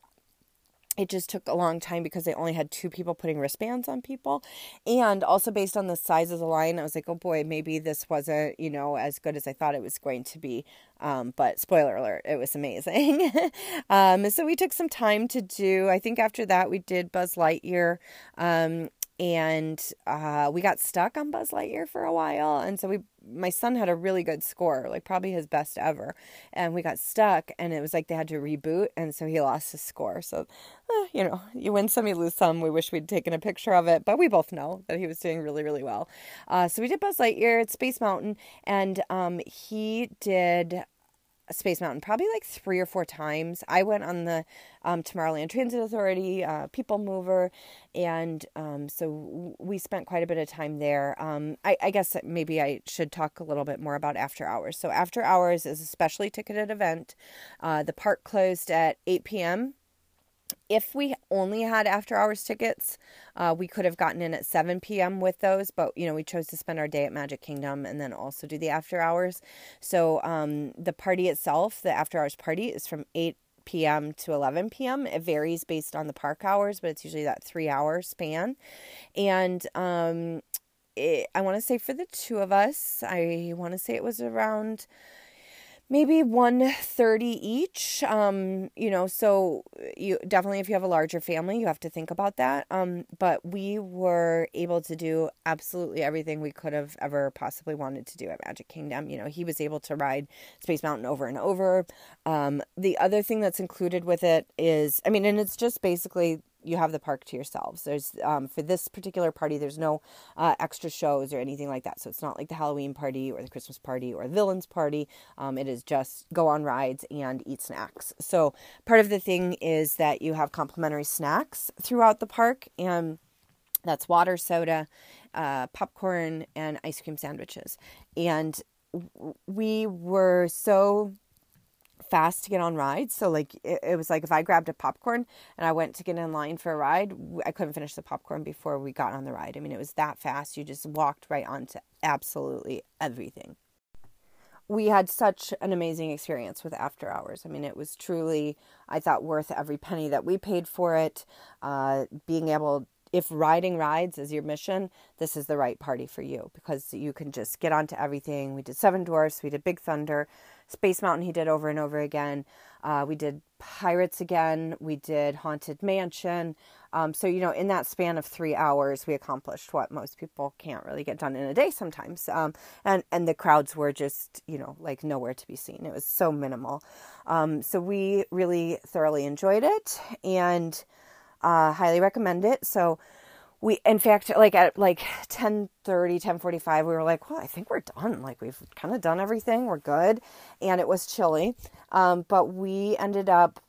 it just took a long time because they only had two people putting wristbands on people. And also based on the size of the line, I was like, oh boy, maybe this wasn't, you know, as good as I thought it was going to be. Um, but spoiler alert, it was amazing. um, so we took some time to do, I think after that we did Buzz Lightyear. Um, and uh, we got stuck on Buzz Lightyear for a while, and so we my son had a really good score, like probably his best ever, and we got stuck, and it was like they had to reboot, and so he lost his score. So, uh, you know, you win some, you lose some. We wish we'd taken a picture of it, but we both know that he was doing really, really well. Uh, so we did Buzz Lightyear at Space Mountain, and um, he did Space Mountain probably like three or four times. I went on the um, Tomorrowland Transit Authority, uh, People Mover, and um, so we spent quite a bit of time there. Um, I, I, guess maybe I should talk a little bit more about After Hours. So, After Hours is a specially ticketed event. Uh, the park closed at 8 p.m if we only had after hours tickets, uh, we could have gotten in at 7 p.m. with those, but you know, we chose to spend our day at Magic Kingdom and then also do the after hours. So um, the party itself, the after hours party, is from 8 p.m. to 11 p.m. It varies based on the park hours, but it's usually that three hour span. And um, it, I want to say for the two of us, I want to say it was around maybe 130 each um you know so you definitely if you have a larger family you have to think about that um but we were able to do absolutely everything we could have ever possibly wanted to do at magic kingdom. You know he was able to ride space mountain over and over. Um the other thing that's included with it is i mean and it's just basically you have the park to yourselves. There's um, for this particular party, there's no uh, extra shows or anything like that. So it's not like the Halloween party or the Christmas party or the villains party. Um, it is just go on rides and eat snacks. So part of the thing is that you have complimentary snacks throughout the park, and that's water, soda, uh, popcorn, and ice cream sandwiches. And we were so fast to get on rides. So like it, it, was like if I grabbed a popcorn and I went to get in line for a ride, I couldn't finish the popcorn before we got on the ride. I mean, it was that fast. You just walked right onto absolutely everything. We had such an amazing experience with After Hours. I mean, it was truly, I thought, worth every penny that we paid for it. Uh, being able if riding rides is your mission, this is the right party for you because you can just get onto everything. We did Seven Dwarfs, we did Big Thunder, Space Mountain, he did over and over again. Uh, we did Pirates again, we did Haunted Mansion. Um, so, you know, in that span of three hours, we accomplished what most people can't really get done in a day sometimes. Um, and, and the crowds were just, you know, like nowhere to be seen. It was so minimal. Um, so, we really thoroughly enjoyed it and uh, highly recommend it. So, we in fact like at like 10 30 10 45 we were like well i think we're done. Like we've kind of done everything. We're good. And it was chilly. Um, but we ended up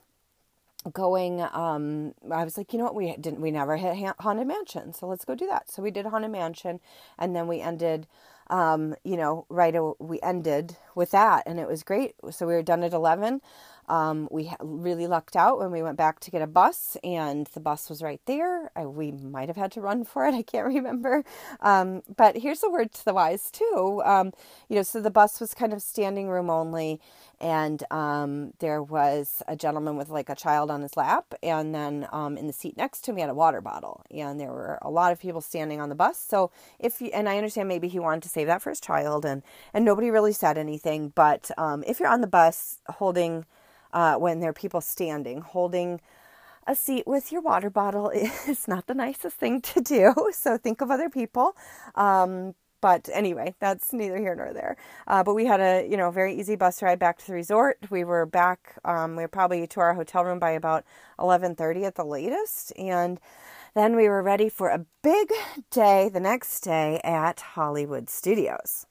going um i was like you know what? We didn't we never hit haunted mansion so let's go do that. So we did haunted mansion and then we ended um you know right we ended with that and it was great so we were done at 11 um, we really lucked out when we went back to get a bus, and the bus was right there. I, we might have had to run for it. I can't remember. Um, but here's a word to the wise too. Um, you know, so the bus was kind of standing room only, and um, there was a gentleman with like a child on his lap, and then um, in the seat next to him he had a water bottle, and there were a lot of people standing on the bus. So if you, and I understand maybe he wanted to save that for his child, and and nobody really said anything. But um, if you're on the bus holding uh, when there are people standing holding a seat with your water bottle is not the nicest thing to do. So think of other people. Um, but anyway, that's neither here nor there. Uh, but we had a you know very easy bus ride back to the resort. We were back. Um, we were probably to our hotel room by about eleven thirty at the latest, and then we were ready for a big day the next day at Hollywood Studios.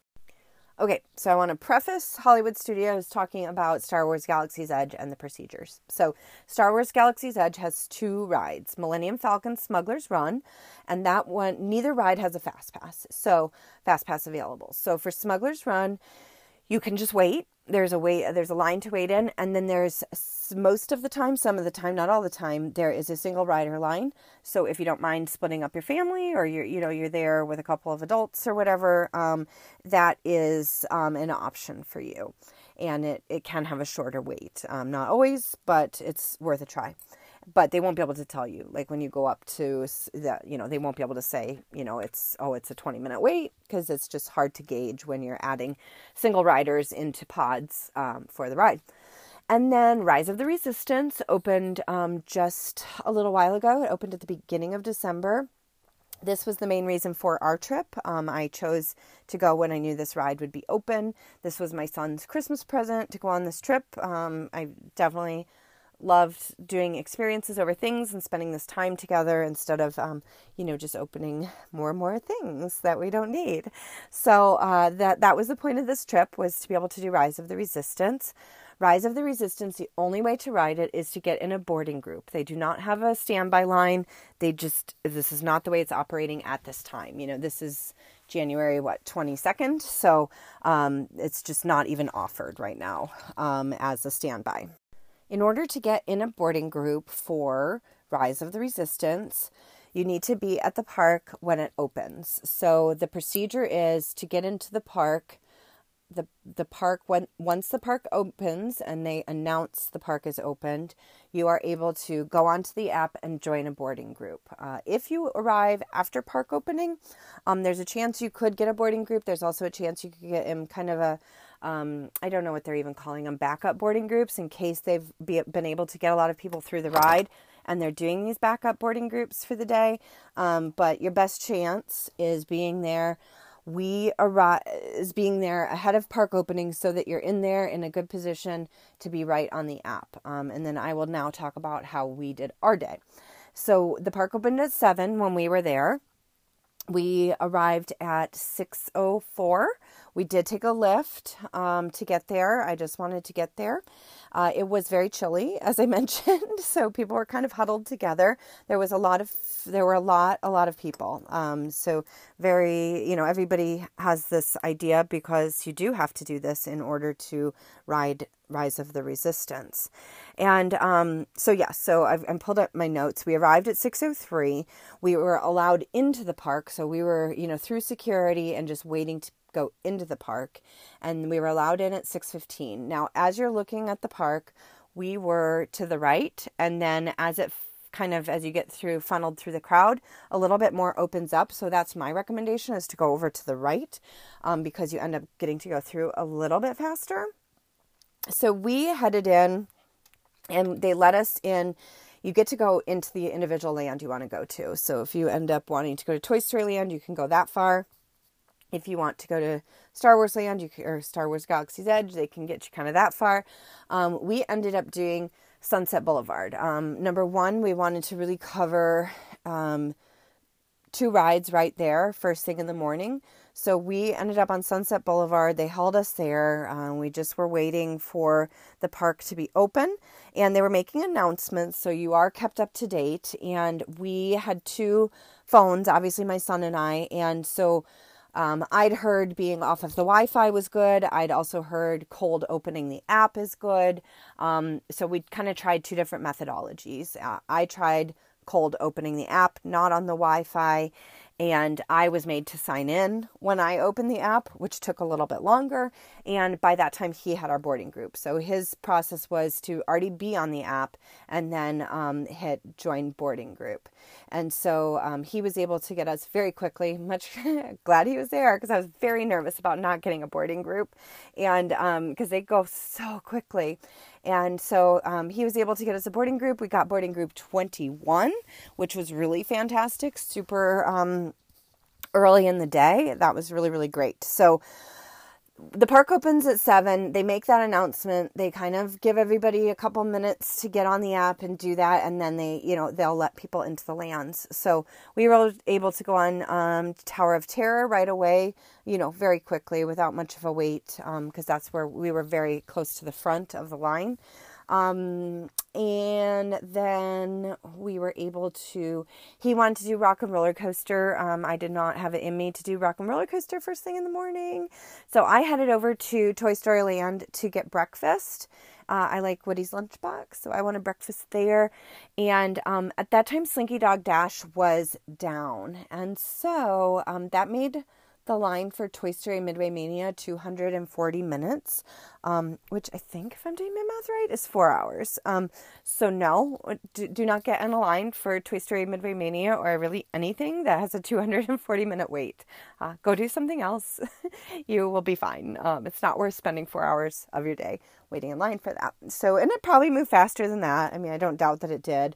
Okay, so I want to preface Hollywood Studios talking about Star Wars Galaxy's Edge and the procedures. So, Star Wars Galaxy's Edge has two rides Millennium Falcon Smuggler's Run, and that one, neither ride has a Fast Pass. So, Fast Pass available. So, for Smuggler's Run, you can just wait. There's a wait there's a line to wait in and then there's most of the time some of the time not all the time there is a single rider line. So if you don't mind splitting up your family or you're you know you're there with a couple of adults or whatever um, that is um, an option for you. And it, it can have a shorter wait um, not always but it's worth a try but they won't be able to tell you like when you go up to that you know they won't be able to say you know it's oh it's a 20 minute wait because it's just hard to gauge when you're adding single riders into pods um, for the ride and then rise of the resistance opened um, just a little while ago it opened at the beginning of december this was the main reason for our trip. Um, I chose to go when I knew this ride would be open. This was my son's Christmas present to go on this trip. Um, I definitely loved doing experiences over things and spending this time together instead of, um, you know, just opening more and more things that we don't need. So uh, that that was the point of this trip was to be able to do Rise of the Resistance. Rise of the Resistance, the only way to ride it is to get in a boarding group. They do not have a standby line. They just, this is not the way it's operating at this time. You know, this is January, what, 22nd? So um, it's just not even offered right now um, as a standby. In order to get in a boarding group for Rise of the Resistance, you need to be at the park when it opens. So the procedure is to get into the park the the park when once the park opens and they announce the park is opened, you are able to go onto the app and join a boarding group. Uh, if you arrive after park opening, um, there's a chance you could get a boarding group. There's also a chance you could get in kind of a um, I don't know what they're even calling them backup boarding groups in case they've be, been able to get a lot of people through the ride and they're doing these backup boarding groups for the day. Um, but your best chance is being there we arrive is being there ahead of park opening so that you're in there in a good position to be right on the app. Um, and then I will now talk about how we did our day. So the park opened at seven when we were there. We arrived at six oh four. We did take a Lyft um, to get there. I just wanted to get there. Uh, it was very chilly, as I mentioned, so people were kind of huddled together. There was a lot of, there were a lot, a lot of people. Um, so very, you know, everybody has this idea because you do have to do this in order to ride Rise of the Resistance. And um, so, yeah, so I've, I've pulled up my notes. We arrived at 6.03. We were allowed into the park. So we were, you know, through security and just waiting to go into the park and we were allowed in at 6:15. Now, as you're looking at the park, we were to the right and then as it kind of as you get through funneled through the crowd a little bit more opens up. So that's my recommendation is to go over to the right um, because you end up getting to go through a little bit faster. So we headed in and they let us in. You get to go into the individual land you want to go to. So if you end up wanting to go to toy story land you can go that far if you want to go to Star Wars Land you or Star Wars Galaxy's Edge, they can get you kind of that far. Um, we ended up doing Sunset Boulevard. Um, number one, we wanted to really cover um, two rides right there, first thing in the morning. So we ended up on Sunset Boulevard. They held us there. Uh, we just were waiting for the park to be open, and they were making announcements. So you are kept up to date. And we had two phones, obviously my son and I, and so um, I'd heard being off of the Wi Fi was good. I'd also heard cold opening the app is good. Um, so we kind of tried two different methodologies. Uh, I tried cold opening the app, not on the Wi Fi and I was made to sign in when I opened the app, which took a little bit longer. And by that time, he had our boarding group. So his process was to already be on the app and then um, hit join boarding group. And so um, he was able to get us very quickly. Much glad he was there because I was very nervous about not getting a boarding group, and because um, they go so quickly. And so um, he was able to get us a boarding group. We got boarding group 21, which was really fantastic, super um, early in the day. That was really, really great. So the park opens at seven. They make that announcement. They kind of give everybody a couple minutes to get on the app and do that, and then they, you know, they'll let people into the lands. So we were able to go on um, Tower of Terror right away, you know, very quickly without much of a wait, because um, that's where we were very close to the front of the line. Um, and then we were able to, he wanted to do rock and roller coaster. Um, I did not have it in me to do rock and roller coaster first thing in the morning. So I headed over to Toy Story Land to get breakfast. Uh, I like Woody's lunchbox, so I wanted breakfast there. And um, at that time, Slinky Dog Dash was down. And so um, that made the line for Toy Story Midway Mania 240 minutes, um, which I think, if I'm doing my math right, is four hours. Um, so, no, do, do, not get in a line for Toy Story Midway Mania or really anything that has a 240 minute wait. Uh, go do something else. you will be fine. Um, it's not worth spending four hours of your day waiting in line for that. So, and it probably moved faster than that. I mean, I don't doubt that it did.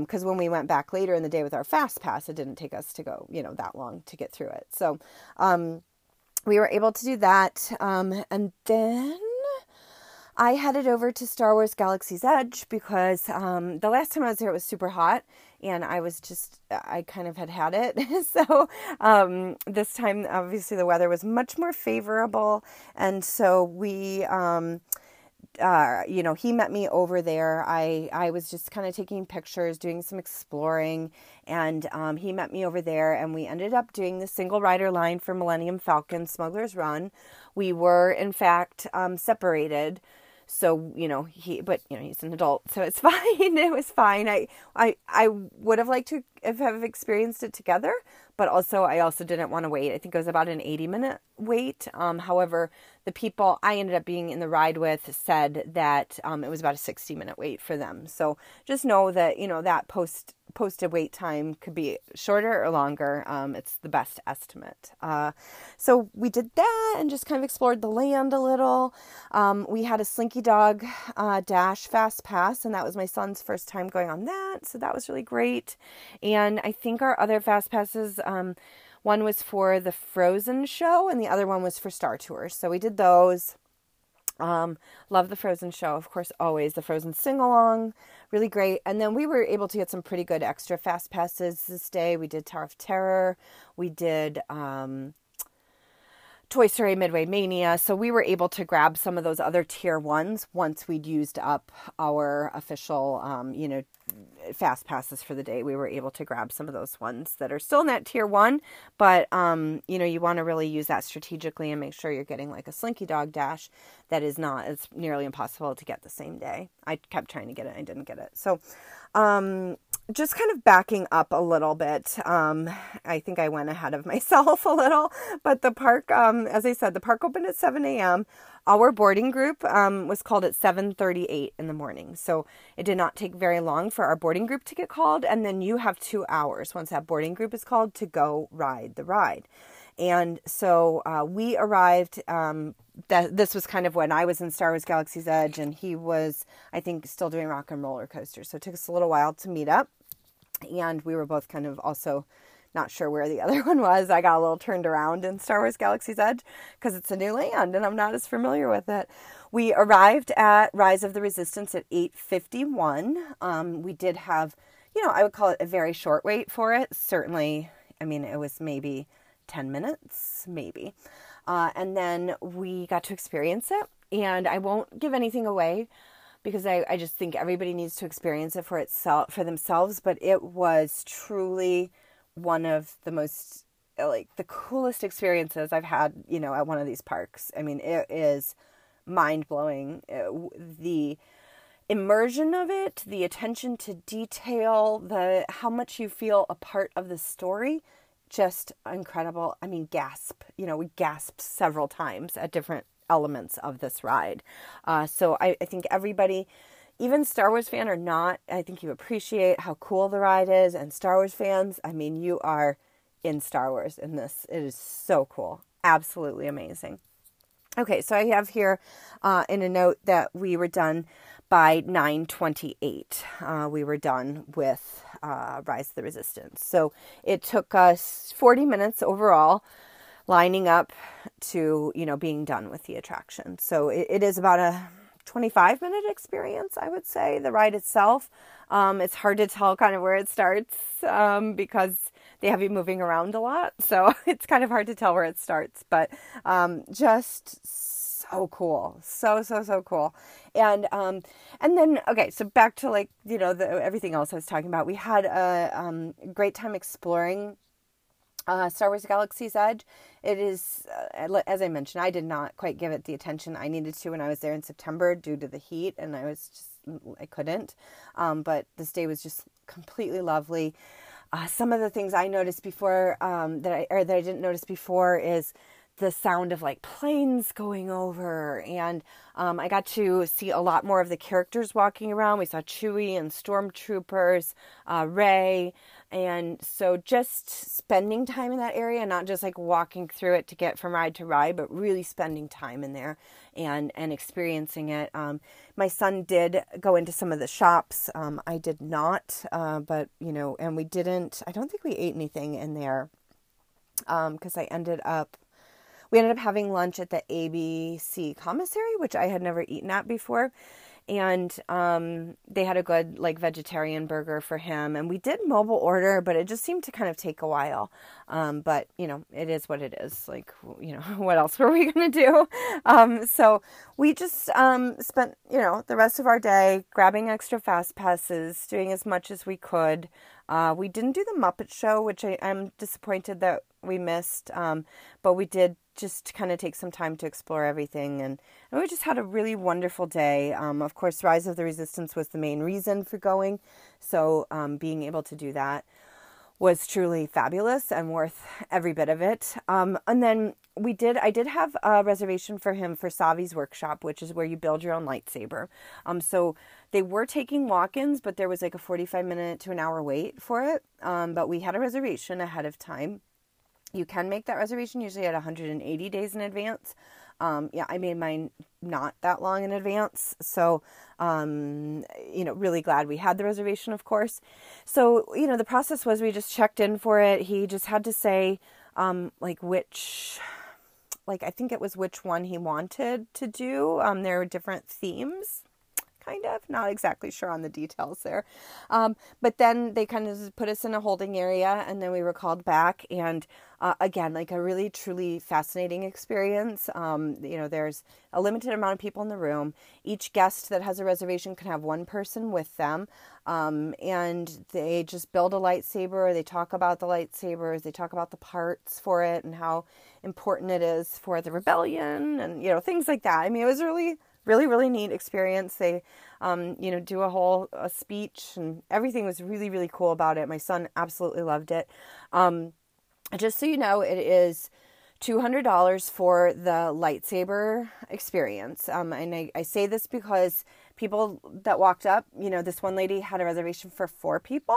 Because um, when we went back later in the day with our fast pass, it didn't take us to go, you know, that long to get through it. So um, we were able to do that. Um, and then I headed over to Star Wars Galaxy's Edge because um, the last time I was there, it was super hot and I was just, I kind of had had it. so um, this time, obviously, the weather was much more favorable. And so we, um, uh, you know, he met me over there. I, I was just kind of taking pictures, doing some exploring, and um, he met me over there, and we ended up doing the single rider line for Millennium Falcon Smuggler's Run. We were, in fact, um, separated. So you know he but you know he's an adult so it's fine. It was fine. I i i would have liked to have experienced it together but also i also didn't want to wait. I think it was about an 80 minute wait. Um, however the people i ended up being in the ride with said that um, it was about a 60 minute wait for them so just know that you know that post posted wait time could be shorter or longer. Um, it's the best estimate. Uh, so we did that and just kind of explored the land a little. Um, we had a Slinky Dog uh, Dash Fast Pass, and that was my son's first time going on that. So that was really great. And I think our other Fast Passes. One was for the Frozen show, and the other one was for Star Tours. So we did those. Um, love the Frozen show, of course, always. The Frozen sing along, really great. And then we were able to get some pretty good extra fast passes this day. We did Tower of Terror, we did um, Toy Story Midway Mania. So we were able to grab some of those other tier ones once we'd used up our official, um, you know, fast passes for the day. We were able to grab some of those ones that are still in that tier one, but um, you know, you want to really use that strategically and make sure you're getting like a Slinky Dog Dash that is not, it's nearly impossible to get the same day. I kept trying to get it, and I didn't get it. So, um, just kind of backing up a little bit. Um, I think I went ahead of myself a little, but the park, um, as I said, the park opened at 7 a.m. Our boarding group um, was called at 7:38 in the morning, so it did not take very long for our boarding group to get called, and then you have two hours once that boarding group is called to go ride the ride. And so uh, we arrived. Um, this was kind of when I was in Star Wars Galaxy's Edge, and he was, I think, still doing Rock and Roller Coaster. So it took us a little while to meet up, and we were both kind of also not sure where the other one was. I got a little turned around in Star Wars Galaxy's Edge because it's a new land and I'm not as familiar with it. We arrived at Rise of the Resistance at 8:51. Um, we did have, you know, I would call it a very short wait for it. Certainly, I mean, it was maybe 10 minutes, maybe. Uh, and then we got to experience it. And I won't give anything away because I, I just think everybody needs to experience it for itself for themselves. But it was truly one of the most like the coolest experiences I've had, you know, at one of these parks. I mean, it is mind blowing. The immersion of it, the attention to detail, the how much you feel a part of the story just incredible. I mean, gasp. You know, we gasped several times at different elements of this ride. Uh, so I, I think everybody, even Star Wars fan or not, I think you appreciate how cool the ride is. And Star Wars fans, I mean, you are in Star Wars in this. It is so cool. Absolutely amazing. Okay, so I have here uh, in a note that we were done by 928. Uh, we were done with uh, Rise of the Resistance. So it took us 40 minutes overall lining up to, you know, being done with the attraction. So it, it is about a 25 minute experience, I would say, the ride itself. Um, it's hard to tell kind of where it starts um, because they have you moving around a lot. So it's kind of hard to tell where it starts, but um, just so cool. So, so, so cool and um and then okay so back to like you know the everything else i was talking about we had a um, great time exploring uh, Star Wars Galaxy's Edge. It is, uh, as I mentioned, I did not quite give it the attention I needed to when I was there in September due to the heat, and I was just, I couldn't. Um, but this day was just completely lovely. Uh, some of the things I noticed before um, that I or that I didn't notice before is the sound of like planes going over and um, i got to see a lot more of the characters walking around we saw chewie and stormtroopers uh, rey And so just spending time in that area, not just like walking through it to get from ride to ride, but really spending time in there and and experiencing it. Um, my son did go into some of the shops. Um, I did not, uh, but you know, and we didn't. I don't think we ate anything in there because um, I ended up we ended up having lunch at the ABC commissary, which I had never eaten at before. And um, they had a good like vegetarian burger for him. And we did mobile order but it just seemed to kind of take a while. Um, but you know it is what it is. Like you know what else were we to do? Um, so we just um, spent you know the rest of our day grabbing extra fast passes doing as much as we could uh, we didn't do the muppet show which I, am disappointed that we missed um, but we did just kind of take some time to explore everything. And, and we just had a really wonderful day. Um, of course, Rise of the Resistance was the main reason for going. So um, being able to do that was truly fabulous and worth every bit of it. Um, and then we did, I did have a reservation for him for Savi's workshop, which is where you build your own lightsaber. Um, so they were taking walk ins, but there was like a 45 minute to an hour wait for it. Um, but we had a reservation ahead of time you can make that reservation usually at 180 days in advance. Um, yeah, I made mine not that long in advance. So, um, you know, really glad we had the reservation, of course. So, you know, the process was we just checked in for it. He just had to say, um, like, which, like, I think it was which one he wanted to do. Um, there were different themes kind of. Not exactly sure on the details there. Um, but then they kind of put us in a holding area and then we were called back. And uh, again, like a really, truly fascinating experience. Um, you know, there's a limited amount of people in the room. Each guest that has a reservation can have one person with them. Um, and they just build a lightsaber. They talk about the lightsabers. They talk about the parts for it and how important it is for the rebellion and, you know, things like that. I mean, it was really really really neat experience. They um, you know do a whole a speech and everything was really really cool about it. My son absolutely loved it. Um, just so you know it is $200 for the lightsaber experience. Um, and I, I say this because people that walked up you know this one lady had a reservation for four people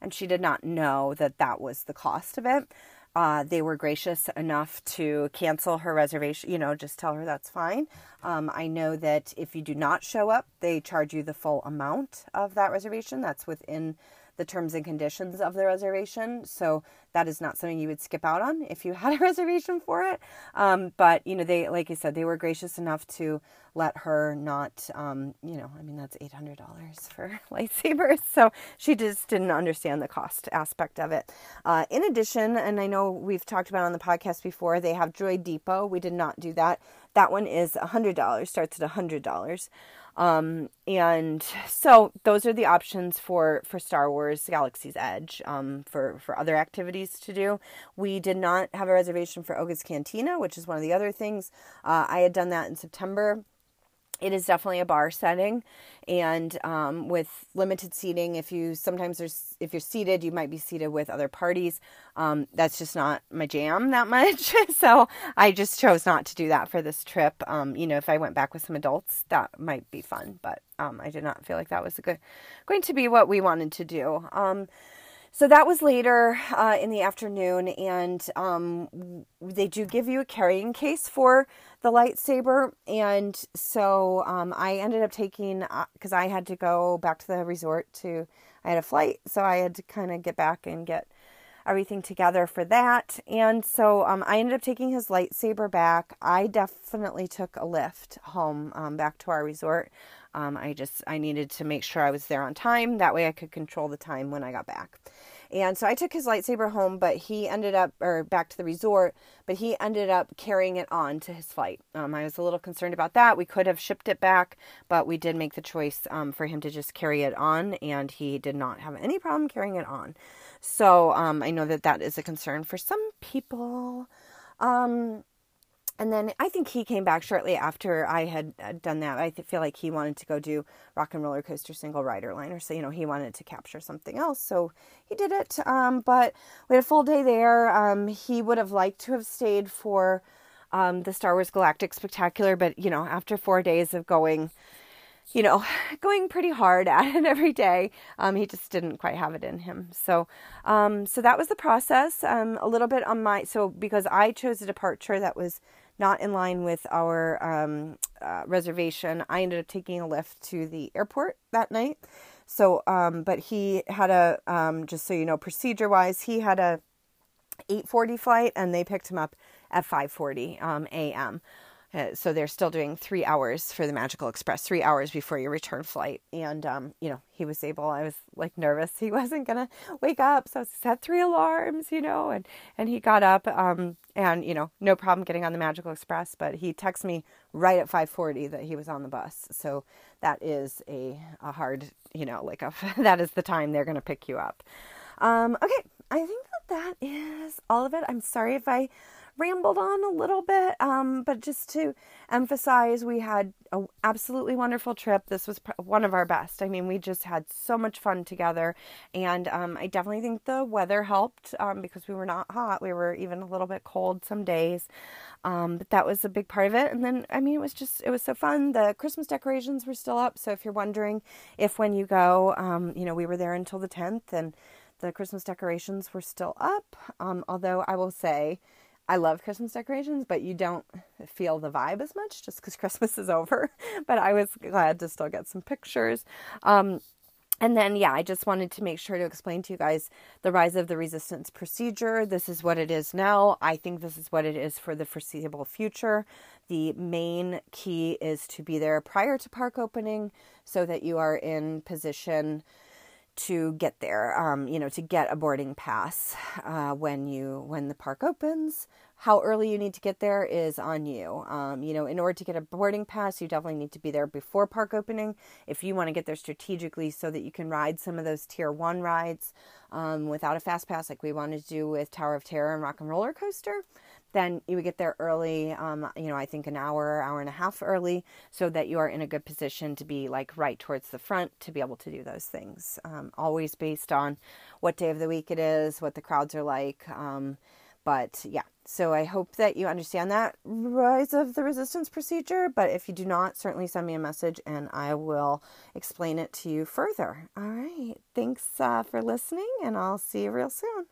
and she did not know that that was the cost of it uh, they were gracious enough to cancel her reservation, you know, just tell her that's fine. Um, I know that if you do not show up, they charge you the full amount of that reservation. That's within the terms and conditions of the reservation. So that is not something you would skip out on if you had a reservation for it. Um, but, you know, they, like I said, they were gracious enough to let her not, um, you know, I mean, that's $800 for lightsabers. So she just didn't understand the cost aspect of it. Uh, in addition, and I know we've talked about on the podcast before, they have Droid Depot. We did not do that. That one is $100, starts at $100. Um, and so those are the options for, for Star Wars Galaxy's Edge um, for, for other activities to do. We did not have a reservation for Oga's Cantina, which is one of the other things. Uh, I had done that in September it is definitely a bar setting. And um, with limited seating if you sometimes there's if you're seated you might be seated with other parties. Um, that's just not my jam that much. So i just chose not to do that for this trip. Um, you know if i went back with some adults that might be fun. But um, i did not feel like that was good going to be what we wanted to do. Um, so that was later uh, in the afternoon, and um, they do give you a carrying case for the lightsaber. And so um, I ended up taking, because uh, I had to go back to the resort to, I had a flight, so I had to kind of get back and get everything together for that. And so um, I ended up taking his lightsaber back. I definitely took a Lyft home um, back to our resort. Um, I just I needed to make sure I was there on time. That way I could control the time when I got back. And so I took his lightsaber home, but he ended up, or back to the resort, but he ended up carrying it on to his flight. Um, I was a little concerned about that. We could have shipped it back, but we did make the choice um, for him to just carry it on, and he did not have any problem carrying it on. So um, I know that that is a concern for some people. Um, and then I think he came back shortly after I had uh, done that. I feel like he wanted to go do Rock and Roller Coaster Single Rider Liner, so you know he wanted to capture something else, so he did it. Um, but we had a full day there. Um, he would have liked to have stayed for um, the Star Wars Galactic Spectacular, but you know after four days of going you know, going pretty hard at it every day. Um, he just didn't quite have it in him. So, um, so that was the process. Um, a little bit on my so because I chose a departure that was not in line with our um, uh, reservation, I ended up taking a Lyft to the airport that night. So, um, but he had a um, just so you know, procedure wise, he had a 8:40 flight, and they picked him up at 5:40 a.m. Uh, so they're still doing three hours for the Magical Express, three hours before your return flight. And, um, you know, he was able, I was like nervous. He wasn't going to wake up. So I set three alarms, you know, and, and he got up, um, and, you know, no problem getting on the Magical Express, but he texted me right at 540 that he was on the bus. So that is a, a hard, you know, like a, that is the time they're going to pick you up. Um, okay. I think that that is all of it. I'm sorry if I rambled on a little bit, um, but just to emphasize, we had an absolutely wonderful trip. This was one of our best. I mean, we just had so much fun together, and um, I definitely think the weather helped um, because we were not hot. We were even a little bit cold some days, um, but that was a big part of it. And then, I mean, it was just it was so fun. The Christmas decorations were still up, so if you're wondering if when you go, um, you know, we were there until the 10th, and the Christmas decorations were still up. Um, although I will say I love Christmas decorations, but you don't feel the vibe as much just because Christmas is over. but I was glad to still get some pictures. Um, and then, yeah, I just wanted to make sure to explain to you guys the rise of the resistance procedure. This is what it is now. I think this is what it is for the foreseeable future. The main key is to be there prior to park opening so that you are in position to get there, um, you know, to get a boarding pass uh, when you when the park opens. How early you need to get there is on you. Um, you know, in order to get a boarding pass, you definitely need to be there before park opening. If you want to get there strategically so that you can ride some of those tier one rides um, without a fast pass, like we wanted to do with Tower of Terror and Rock and Roller Coaster, then you would get there early, um, you know, I think an hour, hour and a half early, so that you are in a good position to be like right towards the front to be able to do those things. Um, always based on what day of the week it is, what the crowds are like. Um, but yeah, so I hope that you understand that rise of the resistance procedure. But if you do not, certainly send me a message and I will explain it to you further. All right. Thanks uh, for listening, and I'll see you real soon.